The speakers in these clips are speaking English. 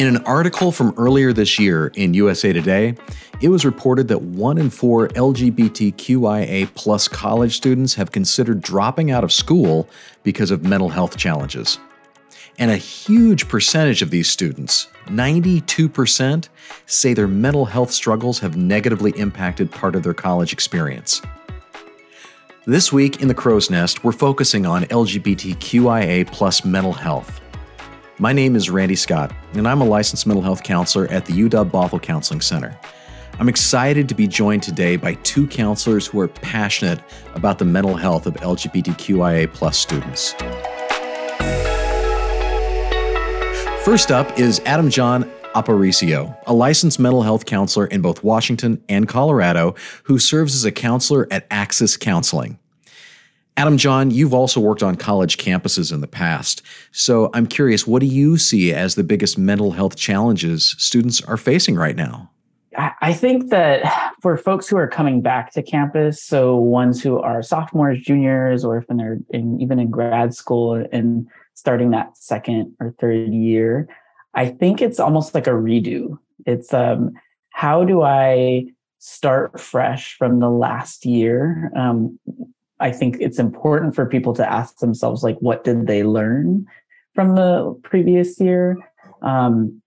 In an article from earlier this year in USA Today, it was reported that one in four LGBTQIA plus college students have considered dropping out of school because of mental health challenges. And a huge percentage of these students, 92%, say their mental health struggles have negatively impacted part of their college experience. This week in the Crow's Nest, we're focusing on LGBTQIA plus mental health. My name is Randy Scott, and I'm a licensed mental health counselor at the UW Bothell Counseling Center. I'm excited to be joined today by two counselors who are passionate about the mental health of LGBTQIA students. First up is Adam-Jon Aparicio, a licensed mental health counselor in both Washington and Colorado, who serves as a counselor at Axis Counseling. Adam-Jon, you've also worked on college campuses in the past. So I'm curious, what do you see as the biggest mental health challenges students are facing right now? I think that for folks who are coming back to campus, so ones who are sophomores, juniors, or if they're in, even in grad school and starting that second or third year, I think it's almost like a redo. It's um, how do I start fresh from the last year? Um, I think it's important for people to ask themselves, like, what did they learn from the previous year? Um,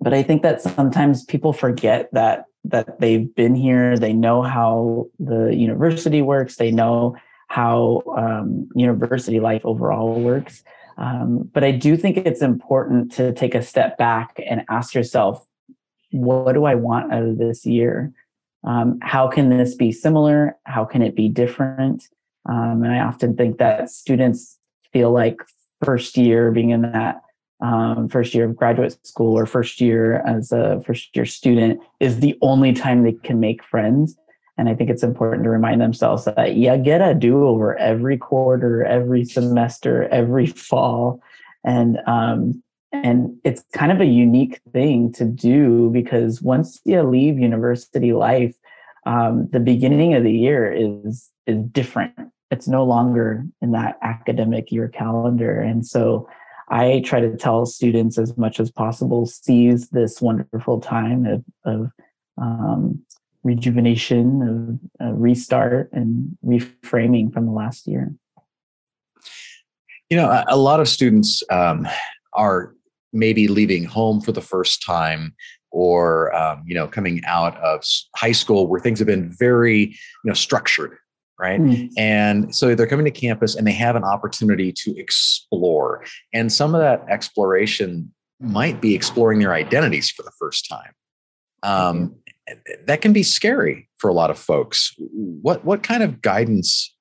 but I think that sometimes people forget that that they've been here, they know how the university works, they know how um, university life overall works. Um, but I do think it's important to take a step back and ask yourself, what do I want out of this year? Um, how can this be similar? How can it be different? Um, and I often think that students feel like first year being in that um, first year of graduate school or first year as a first year student is the only time they can make friends. And I think it's important to remind themselves that you get a do over every quarter, every semester, every fall. And um, and it's kind of a unique thing to do because once you leave university life, um, the beginning of the year is is different. It's no longer in that academic year calendar, and so I try to tell students as much as possible seize this wonderful time of, of um, rejuvenation, of uh, restart, and reframing from the last year. You know, a, lot of students um, are maybe leaving home for the first time or um, you know coming out of high school where things have been very you know structured right mm. and so they're coming to campus and they have an opportunity to explore and some of that exploration might be exploring their identities for the first time um, that can be scary for a lot of folks. What what kind of guidance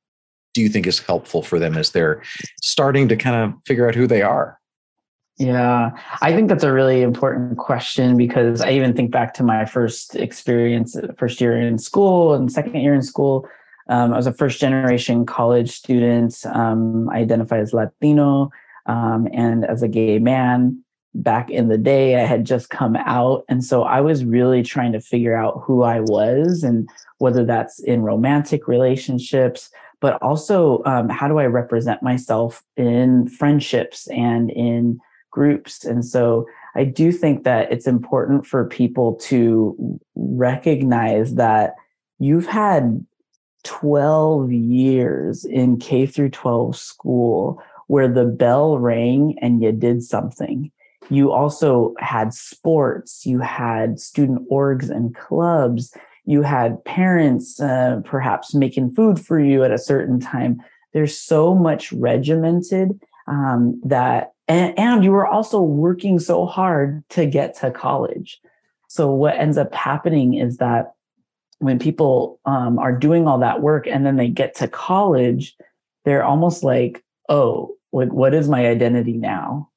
do you think is helpful for them as they're starting to kind of figure out who they are? Yeah, I think that's a really important question because I even think back to my first experience, first year in school and second year in school. Um, I was a first generation college student. Um, I identify as Latino um, and as a gay man back in the day. I had just come out. And so I was really trying to figure out who I was and whether that's in romantic relationships, but also um, how do I represent myself in friendships and in groups. And so I do think that it's important for people to recognize that you've had 12 years in K through 12 school where the bell rang and you did something you also had sports, you had student orgs and clubs, you had parents uh, perhaps making food for you at a certain time. There's so much regimented um, that, and, and you were also working so hard to get to college. So what ends up happening is that when people um, are doing all that work and then they get to college, they're almost like, oh, like what is my identity now?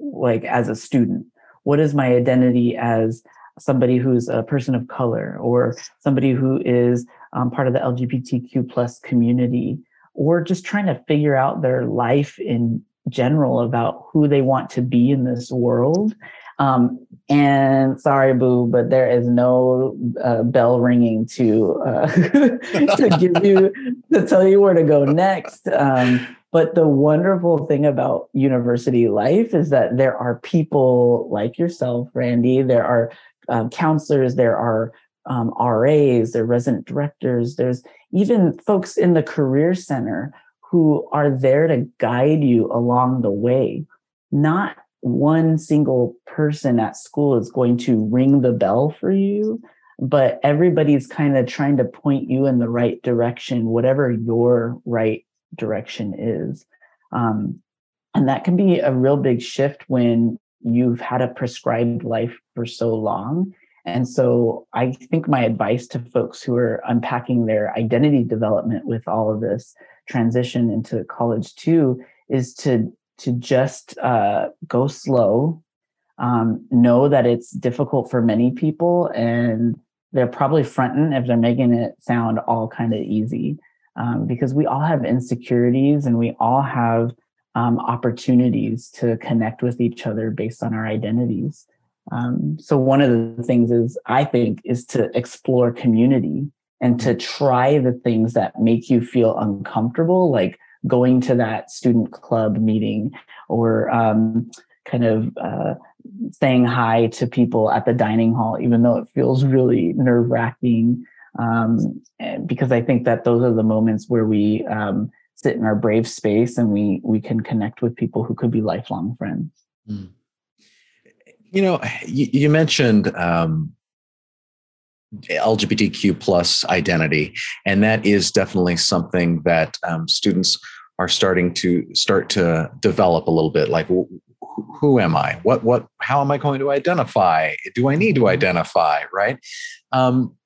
like as a student? What is my identity as somebody who's a person of color or somebody who is um, part of the LGBTQ plus community or just trying to figure out their life in general about who they want to be in this world. Um, and sorry, boo, but there is no uh, bell ringing to uh, to give you to tell you where to go next. Um, but the wonderful thing about university life is that there are people like yourself, Randy. There are um, counselors, there are um, RAs, there are resident directors, there's even folks in the Career Center who are there to guide you along the way. Not one single person at school is going to ring the bell for you, but everybody's kind of trying to point you in the right direction, whatever your right direction is. Um, and that can be a real big shift when you've had a prescribed life for so long. And so I think my advice to folks who are unpacking their identity development with all of this transition into college too is to to just uh, go slow. Um, know that it's difficult for many people, and they're probably fronting if they're making it sound all kind of easy, um, because we all have insecurities and we all have um, opportunities to connect with each other based on our identities. Um, so one of the things is I think is to explore community and to try the things that make you feel uncomfortable, like going to that student club meeting or um, kind of uh, saying hi to people at the dining hall, even though it feels really nerve wracking. Um, because I think that those are the moments where we um, sit in our brave space and we we can connect with people who could be lifelong friends. Mm. You know, you, you mentioned um, LGBTQ plus identity, and that is definitely something that um, students are starting to start to develop a little bit. Like, who, who am I? What what? How am I going to identify? Do I need to identify? Right. Um,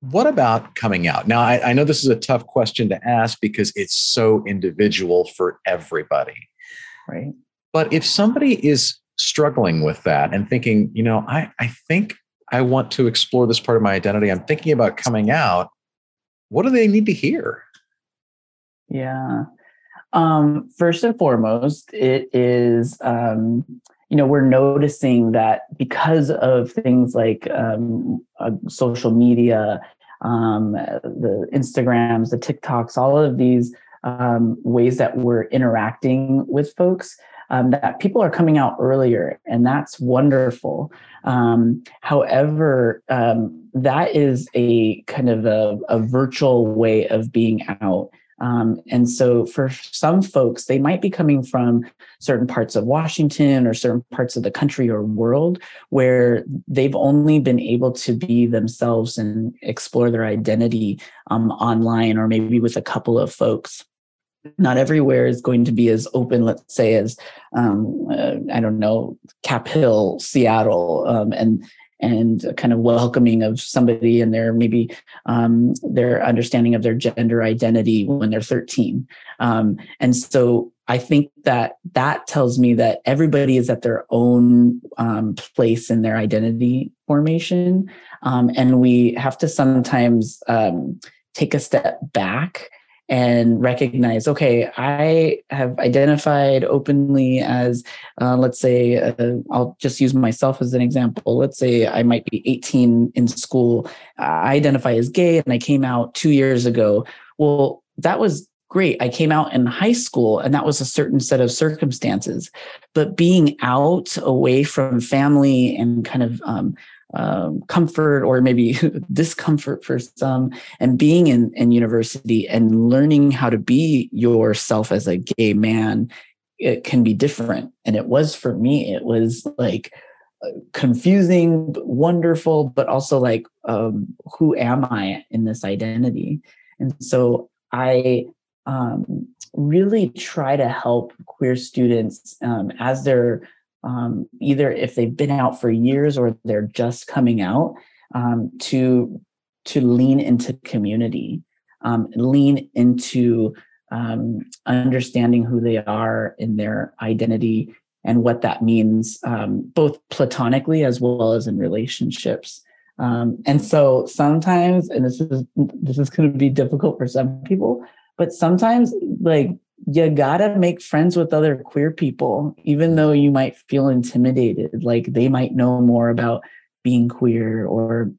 what about coming out? Now, I, I know this is a tough question to ask because it's so individual for everybody. Right. But if somebody is struggling with that and thinking, you know, I, I think I want to explore this part of my identity. I'm thinking about coming out. What do they need to hear? Yeah. Um, first and foremost, it is, um, you know, we're noticing that because of things like um, uh, social media, um, the Instagrams, the TikToks, all of these um, ways that we're interacting with folks, um, that people are coming out earlier, and that's wonderful. Um, however, um, that is a kind of a, a virtual way of being out. Um, and so for some folks, they might be coming from certain parts of Washington or certain parts of the country or world where they've only been able to be themselves and explore their identity um, online or maybe with a couple of folks not everywhere is going to be as open, let's say, as um, uh, I don't know, Cap Hill, Seattle, um, and and kind of welcoming of somebody and their maybe um, their understanding of their gender identity when they're 13. Um, and so I think that that tells me that everybody is at their own um, place in their identity formation, um, and we have to sometimes take a step back and recognize okay i have identified openly as uh, let's say uh, i'll just use myself as an example. Let's say i might be 18 in school. I identify as gay and i came out two years ago. Well that was great. I came out in high school and that was a certain set of circumstances. But being out away from family and kind of um, um, comfort or maybe discomfort for some and being in, in university and learning how to be yourself as a gay man it can be different. And it was for me it was like uh, confusing wonderful but also like um, who am i in this identity? And so i um, really try to help queer students um, as they're um, either if they've been out for years or they're just coming out um, to to lean into community um, lean into um, understanding who they are in their identity and what that means um, both platonically as well as in relationships. Um, and so sometimes and this is this is going to be difficult for some people but sometimes like you gotta make friends with other queer people, even though you might feel intimidated. Like they might know more about being queer or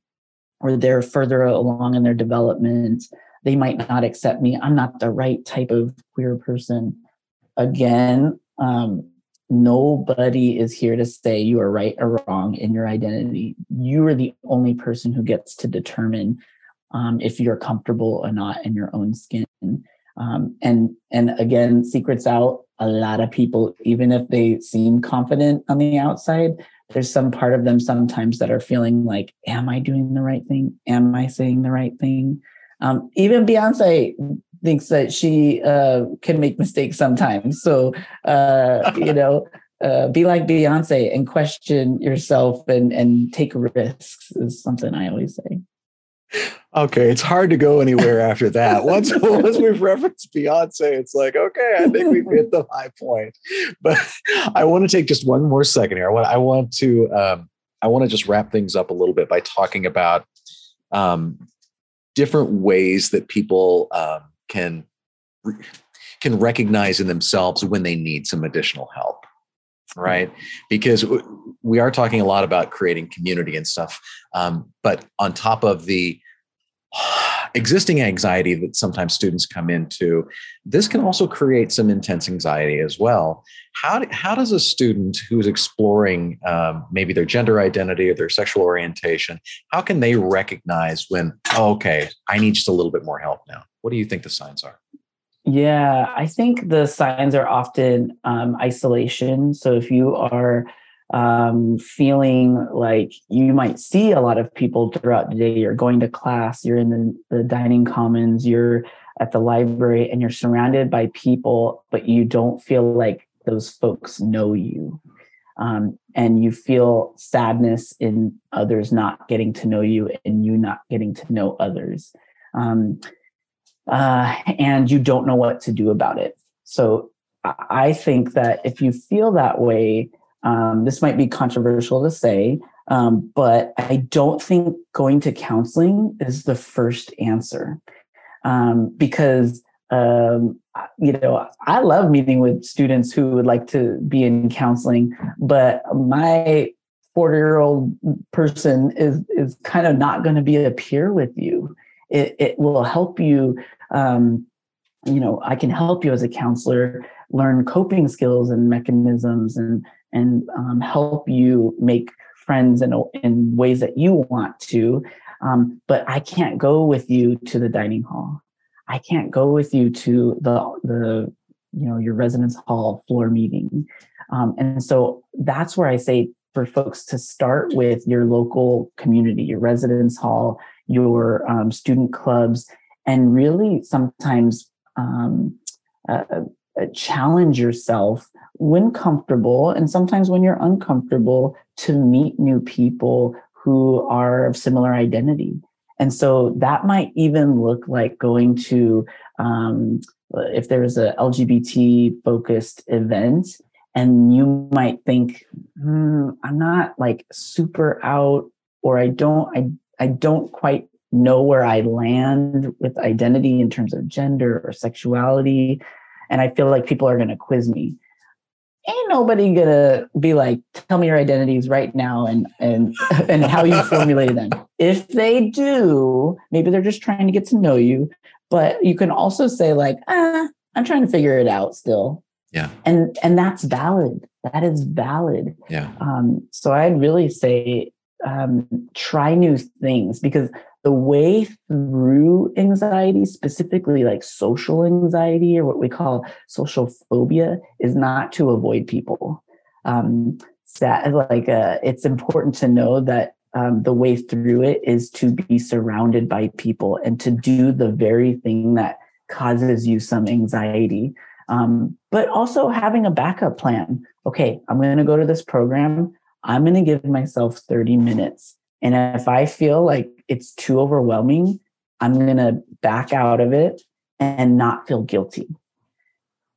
or they're further along in their development. they might not accept me. I'm not the right type of queer person. Again, um, nobody is here to say you are right or wrong in your identity. You are the only person who gets to determine um, if you're comfortable or not in your own skin. Um, and and again, secrets out. A lot of people, even if they seem confident on the outside, there's some part of them sometimes that are feeling like, "Am I doing the right thing? Am I saying the right thing?" Um, even Beyonce thinks that she uh, can make mistakes sometimes. So uh, you know, uh, be like Beyonce and question yourself and and take risks is something I always say. Okay, it's hard to go anywhere after that. Once once we've referenced Beyonce, it's like okay, I think we've hit the high point. But I want to take just one more second here. I want I want to um, I want to just wrap things up a little bit by talking about um, different ways that people um, can can recognize in themselves when they need some additional help right? Because we are talking a lot about creating community and stuff um, but on top of the existing anxiety that sometimes students come into this can also create some intense anxiety as well. How, how does a student who's exploring um, maybe their gender identity or their sexual orientation how can they recognize when oh, okay i need just a little bit more help now. What do you think the signs are yeah, I think the signs are often um, isolation. So if you are um, feeling like you might see a lot of people throughout the day, you're going to class, you're in the, the dining commons, you're at the library, and you're surrounded by people, but you don't feel like those folks know you. Um, and you feel sadness in others not getting to know you and you not getting to know others. Um, uh, and you don't know what to do about it. So I think that if you feel that way, um, this might be controversial to say, um, but I don't think going to counseling is the first answer um, because um, you know I love meeting with students who would like to be in counseling, but my 40 year old person is is kind of not going to be a peer with you. It, it will help you um, you know i can help you as a counselor learn coping skills and mechanisms and and um, help you make friends in, in ways that you want to. Um, but i can't go with you to the dining hall. I can't go with you to the the you know your residence hall floor meeting. Um, and so that's where i say for folks to start with your local community your residence hall your um, student clubs and really sometimes um, uh, uh, challenge yourself when comfortable and sometimes when you're uncomfortable to meet new people who are of similar identity. And so that might even look like going to, um, if there's a LGBT focused event, and you might think, hmm, I'm not like super out, or I don't, I, I don't quite know where I land with identity in terms of gender or sexuality. And I feel like people are going to quiz me. Ain't nobody gonna be like, tell me your identities right now and and and how you formulated them. If they do, maybe they're just trying to get to know you. But you can also say like, ah, I'm trying to figure it out still. Yeah. And and that's valid. That is valid. Yeah. Um, so I'd really say um, try new things because the way through anxiety, specifically like social anxiety or what we call social phobia, is not to avoid people. Um, that like uh, it's important to know that um, the way through it is to be surrounded by people and to do the very thing that causes you some anxiety. Um, but also having a backup plan. Okay, I'm going to go to this program. I'm going to give myself 30 minutes. And if I feel like it's too overwhelming, I'm going to back out of it and not feel guilty.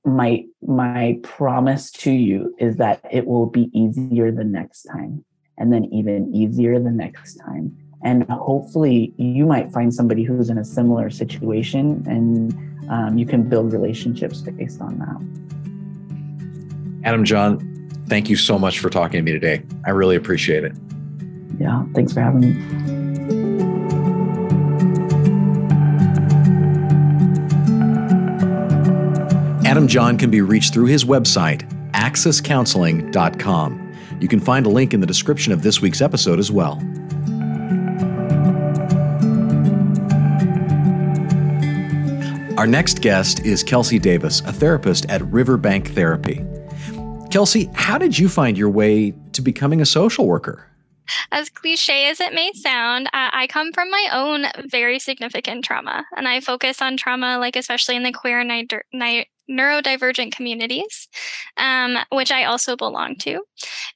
My my promise to you is that it will be easier the next time and then even easier the next time. And hopefully you might find somebody who's in a similar situation and um, you can build relationships based on that. Adam-Jon, thank you so much for talking to me today. I really appreciate it. Yeah, thanks for having me. Adam-Jon can be reached through his website, axiscounseling.com. You can find a link in the description of this week's episode as well. Our next guest is Kelsi Davis, a therapist at Riverbank Therapy. Kelsi, how did you find your way to becoming a social worker? As cliche as it may sound, I come from my own very significant trauma, and I focus on trauma, like especially in the queer and ni- neurodivergent communities, um, which I also belong to.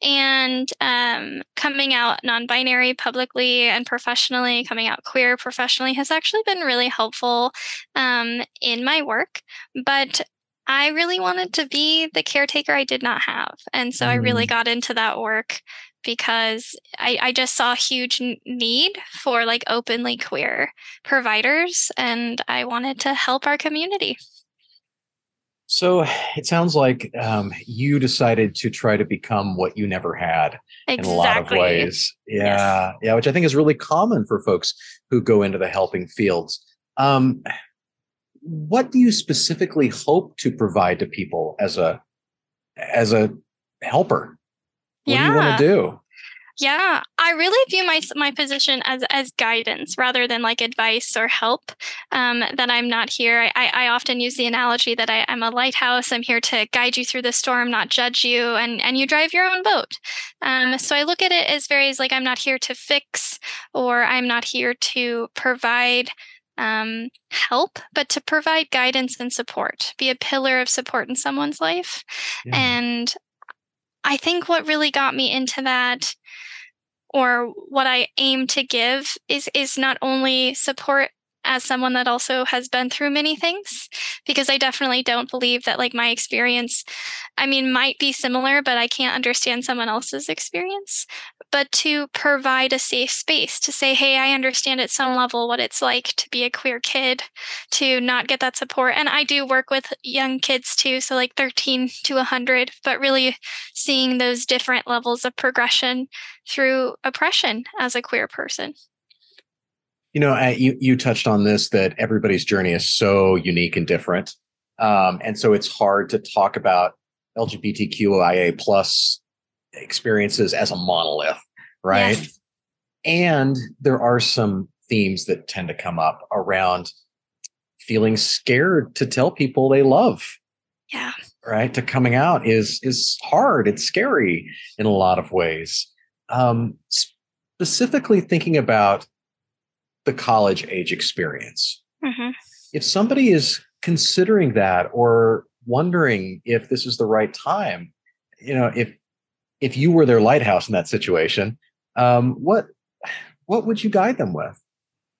And um, coming out non binary publicly and professionally, coming out queer professionally has actually been really helpful um, in my work. But I really wanted to be the caretaker I did not have. And so mm. I really mm. got into that work because I, I just saw a huge need for like openly queer providers and I wanted to help our community. So it sounds like um, you decided to try to become what you never had exactly. in a lot of ways. Yeah. Yes. Yeah. Which I think is really common for folks who go into the helping fields. Um, what do you specifically hope to provide to people as a as a helper? What yeah. do you want to do? Yeah, I really view my my position as as guidance rather than like advice or help. Um, that I'm not here. I, I often use the analogy that I, I'm a lighthouse. I'm here to guide you through the storm, not judge you, and and you drive your own boat. Um, so I look at it as very as like I'm not here to fix or I'm not here to provide um, help, but to provide guidance and support, be a pillar of support in someone's life. Yeah. And I think what really got me into that or what I aim to give is is not only support as someone that also has been through many things because I definitely don't believe that like my experience I mean might be similar but I can't understand someone else's experience but to provide a safe space to say hey I understand at some level what it's like to be a queer kid to not get that support. And I do work with young kids too so like 13 to 100 but really seeing those different levels of progression through oppression as a queer person. You know, you you touched on this that everybody's journey is so unique and different, um, and so it's hard to talk about LGBTQIA plus experiences as a monolith, right? Yes. And there are some themes that tend to come up around feeling scared to tell people they love. Yeah. Right. To coming out is is hard. It's scary in a lot of ways. Um, specifically thinking about the college age experience. Mm-hmm. If somebody is considering that or wondering if this is the right time, you know, if if you were their lighthouse in that situation, um, what what would you guide them with?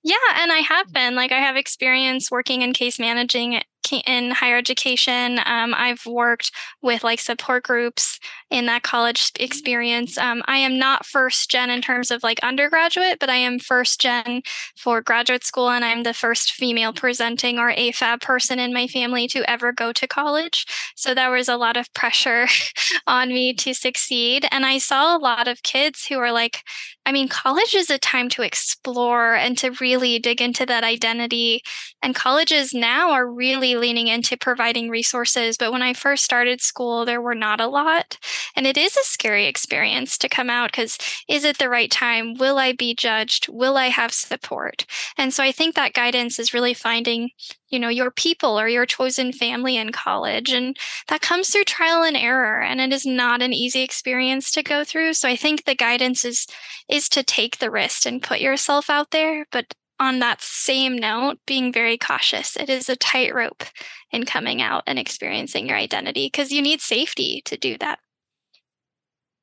Yeah, and I have been like I have experience working in case managing in higher education. Um, I've worked with like support groups in that college experience. Um, I am not first gen in terms of like undergraduate, but I am first gen for graduate school, and I'm the first female presenting or AFAB person in my family to ever go to college. So there was a lot of pressure on me to succeed. And I saw a lot of kids who are like, I mean, college is a time to explore and to really dig into that identity. And colleges now are really leaning into providing resources. But when I first started school, there were not a lot. And it is a scary experience to come out because is it the right time? Will I be judged? Will I have support? And so I think that guidance is really finding you know your people or your chosen family in college and that comes through trial and error and it is not an easy experience to go through so i think the guidance is is to take the risk and put yourself out there but on that same note, being very cautious. It is a tightrope in coming out and experiencing your identity because you need safety to do that.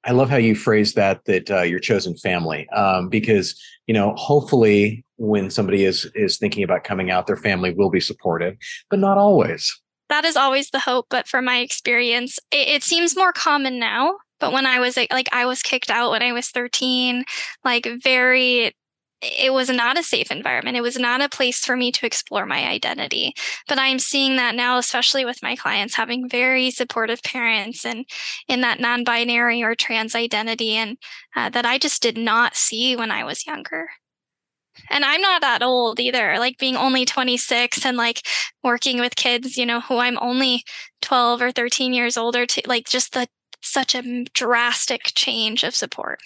I love how you phrase that that uh, your chosen family um, because you know hopefully when somebody is is thinking about coming out, their family will be supportive, but not always. That is always the hope, but from my experience, it, it seems more common now. But when I was like, I was kicked out when I was 13, like very it was not a safe environment. It was not a place for me to explore my identity. But I'm seeing that now, especially with my clients having very supportive parents and in that non binary or trans identity, and uh, that I just did not see when I was younger. and I'm not that old either. Like being only 26 and like working with kids, you know, who I'm only 12 or 13 years older to like just the such a drastic change of support.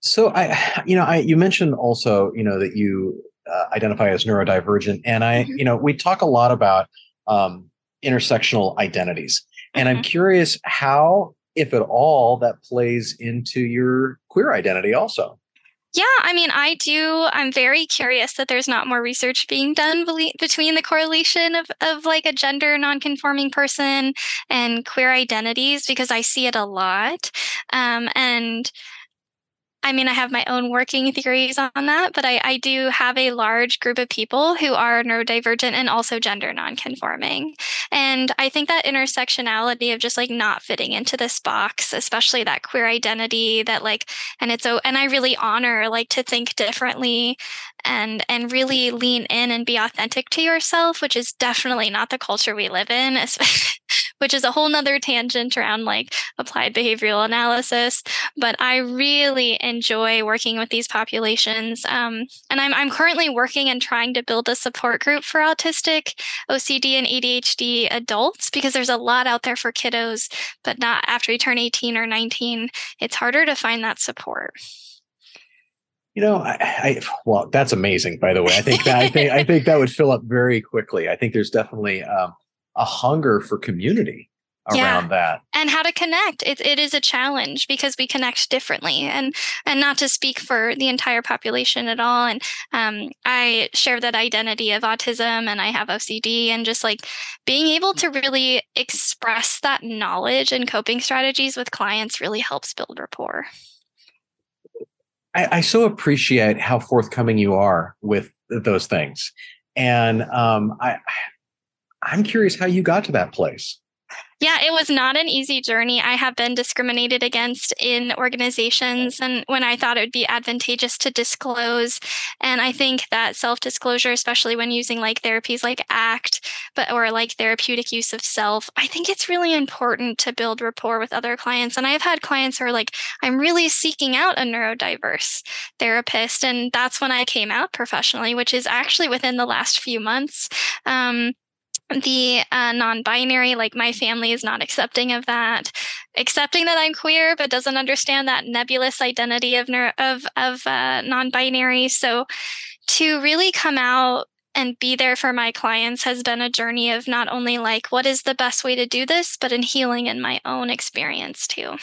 So I, you know, I you mentioned also, you know, that you uh, identify as neurodivergent, and I, mm-hmm. you know, we talk a lot about um, intersectional identities, and mm-hmm. I'm curious how, if at all, that plays into your queer identity also. Yeah, I mean, I do. I'm very curious that there's not more research being done between the correlation of, of like a gender nonconforming person and queer identities because I see it a lot. Um, and I mean, I have my own working theories on that, but I, I do have a large group of people who are neurodivergent and also gender nonconforming. And I think that intersectionality of just like not fitting into this box, especially that queer identity that like, and it's so, and I really honor like to think differently and and really lean in and be authentic to yourself which is definitely not the culture we live in which is a whole nother tangent around like applied behavioral analysis. But I really enjoy working with these populations. Um, and I'm, I'm currently working and trying to build a support group for autistic, OCD, and ADHD adults because there's a lot out there for kiddos, but not after you turn 18 or 19. It's harder to find that support. You know, I, I, well, that's amazing. By the way, I think that I think I think that would fill up very quickly. I think there's definitely um, a hunger for community around yeah. that and how to connect it, it is a challenge because we connect differently and and not to speak for the entire population at all and um, i share that identity of autism and i have ocd and just like being able to really express that knowledge and coping strategies with clients really helps build rapport I, I so appreciate how forthcoming you are with those things and um, I, I'm curious how you got to that place. Yeah, it was not an easy journey. I have been discriminated against in organizations, and when I thought it would be advantageous to disclose, and I think that self-disclosure, especially when using like therapies like ACT, but or like therapeutic use of self, I think it's really important to build rapport with other clients. And I have had clients who are like, "I'm really seeking out a neurodiverse therapist," and that's when I came out professionally, which is actually within the last few months. Um, the uh, non-binary like my family is not accepting of that accepting that i'm queer but doesn't understand that nebulous identity of of of uh, non-binary. So to really come out and be there for my clients has been a journey of not only like what is the best way to do this but in healing in my own experience too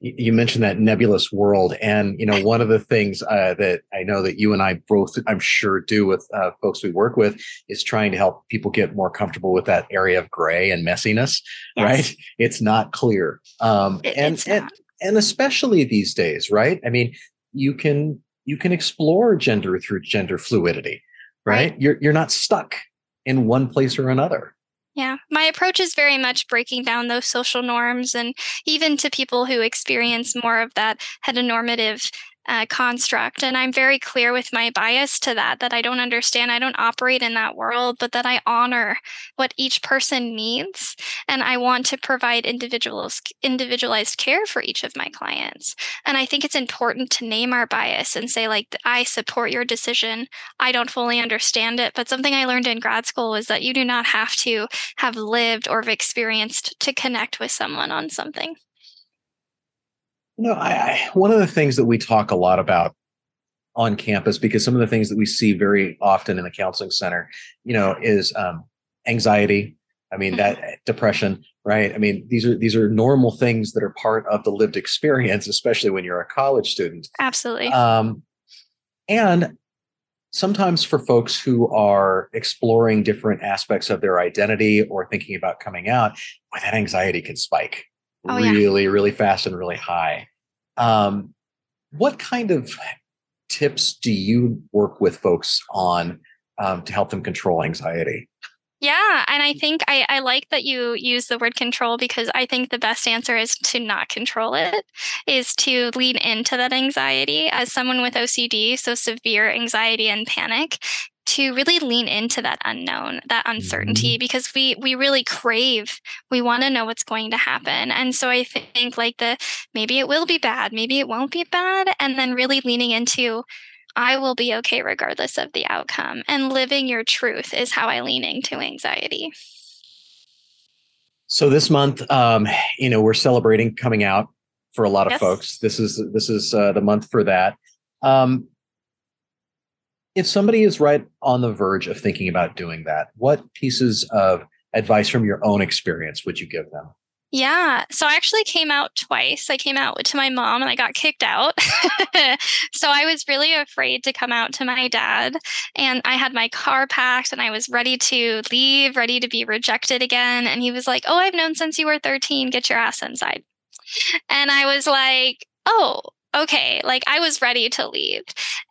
you mentioned that nebulous world and you know one of the things uh, that i know that you and i both i'm sure do with uh, folks we work with is trying to help people get more comfortable with that area of gray and messiness yes. right it's not clear um, it, and, and not. and especially these days right i mean you can you can explore gender through gender fluidity right, right. you're you're not stuck in one place or another yeah, my approach is very much breaking down those social norms and even to people who experience more of that heteronormative uh, construct. And I'm very clear with my bias to that, that I don't understand, I don't operate in that world, but that I honor what each person needs. And I want to provide individuals, individualized care for each of my clients. And I think it's important to name our bias and say, like, I support your decision. I don't fully understand it. But something I learned in grad school is that you do not have to have lived or have experienced to connect with someone on something. You know, I, I, one of the things that we talk a lot about on campus, because some of the things that we see very often in the counseling center, you know, is um, anxiety. I mean, that mm-hmm. depression, right? I mean, these are these are normal things that are part of the lived experience, especially when you're a college student. Absolutely. Um, and sometimes for folks who are exploring different aspects of their identity or thinking about coming out, well, that anxiety can spike oh, really, yeah. really fast and really high. Um, what kind of tips do you work with folks on um, to help them control anxiety? Yeah, and I think I, I like that you use the word control because I think the best answer is to not control it, is to lean into that anxiety. As someone with OCD, so severe anxiety and panic, to really lean into that unknown, that uncertainty, mm-hmm. because we we really crave, we want to know what's going to happen. And so I think like the maybe it will be bad, maybe it won't be bad, and then really leaning into I will be okay regardless of the outcome. And living your truth is how I lean into anxiety. So this month, um, you know, we're celebrating coming out for a lot of yes. folks. This is this is uh, the month for that. Um, if somebody is right on the verge of thinking about doing that, what pieces of advice from your own experience would you give them? Yeah. So I actually came out twice. I came out to my mom and I got kicked out. so I was really afraid to come out to my dad. And I had my car packed and I was ready to leave, ready to be rejected again. And he was like, Oh, I've known since you were 13. Get your ass inside. And I was like, Oh, okay like i was ready to leave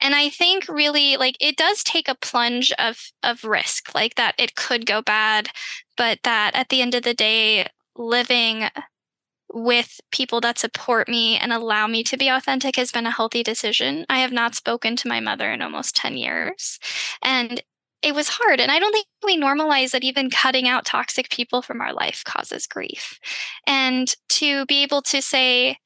and i think really like it does take a plunge of of risk like that it could go bad but that at the end of the day living with people that support me and allow me to be authentic has been a healthy decision. I have not spoken to my mother in almost 10 years. And it was hard. And I don't think we normalize that even cutting out toxic people from our life causes grief. And to be able to say,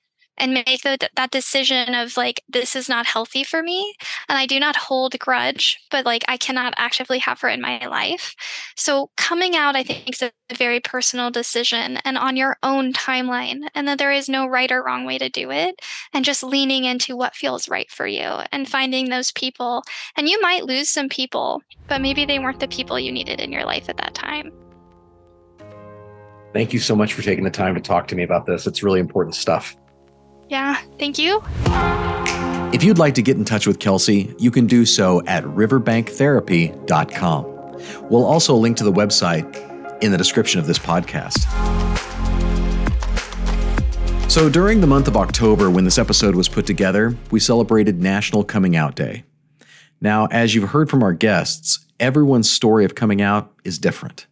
and make the, that decision of like this is not healthy for me and i do not hold grudge but like i cannot actively have her in my life so coming out i think is a very personal decision and on your own timeline and that there is no right or wrong way to do it and just leaning into what feels right for you and finding those people and you might lose some people but maybe they weren't the people you needed in your life at that time Thank you so much for taking the time to talk to me about this. It's really important stuff. Yeah, thank you. If you'd like to get in touch with Kelsi, you can do so at riverbanktherapy.com. We'll also link to the website in the description of this podcast. So, during the month of October, when this episode was put together, we celebrated National Coming Out Day. Now, as you've heard from our guests, everyone's story of coming out is different.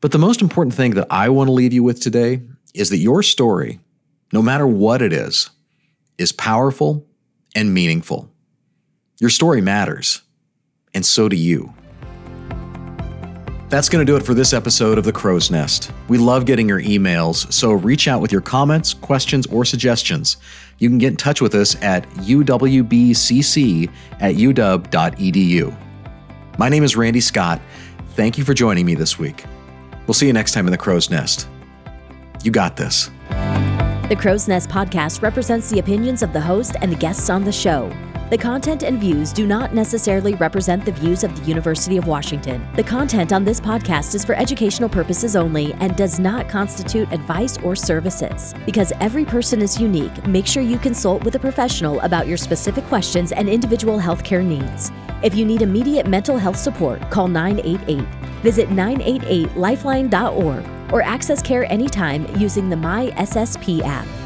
But the most important thing that I want to leave you with today is that your story no matter what it is, is powerful and meaningful. Your story matters, and so do you. That's going to do it for this episode of The Crow's Nest. We love getting your emails, so reach out with your comments, questions, or suggestions. You can get in touch with us at uwbcc at uw.edu. My name is Randy Scott. Thank you for joining me this week. We'll see you next time in The Crow's Nest. You got this. The Crow's Nest podcast represents the opinions of the host and the guests on the show. The content and views do not necessarily represent the views of the University of Washington. The content on this podcast is for educational purposes only and does not constitute advice or services. Because every person is unique, make sure you consult with a professional about your specific questions and individual healthcare needs. If you need immediate mental health support, call 988. Visit 988lifeline.org or access care anytime using the My SSP app.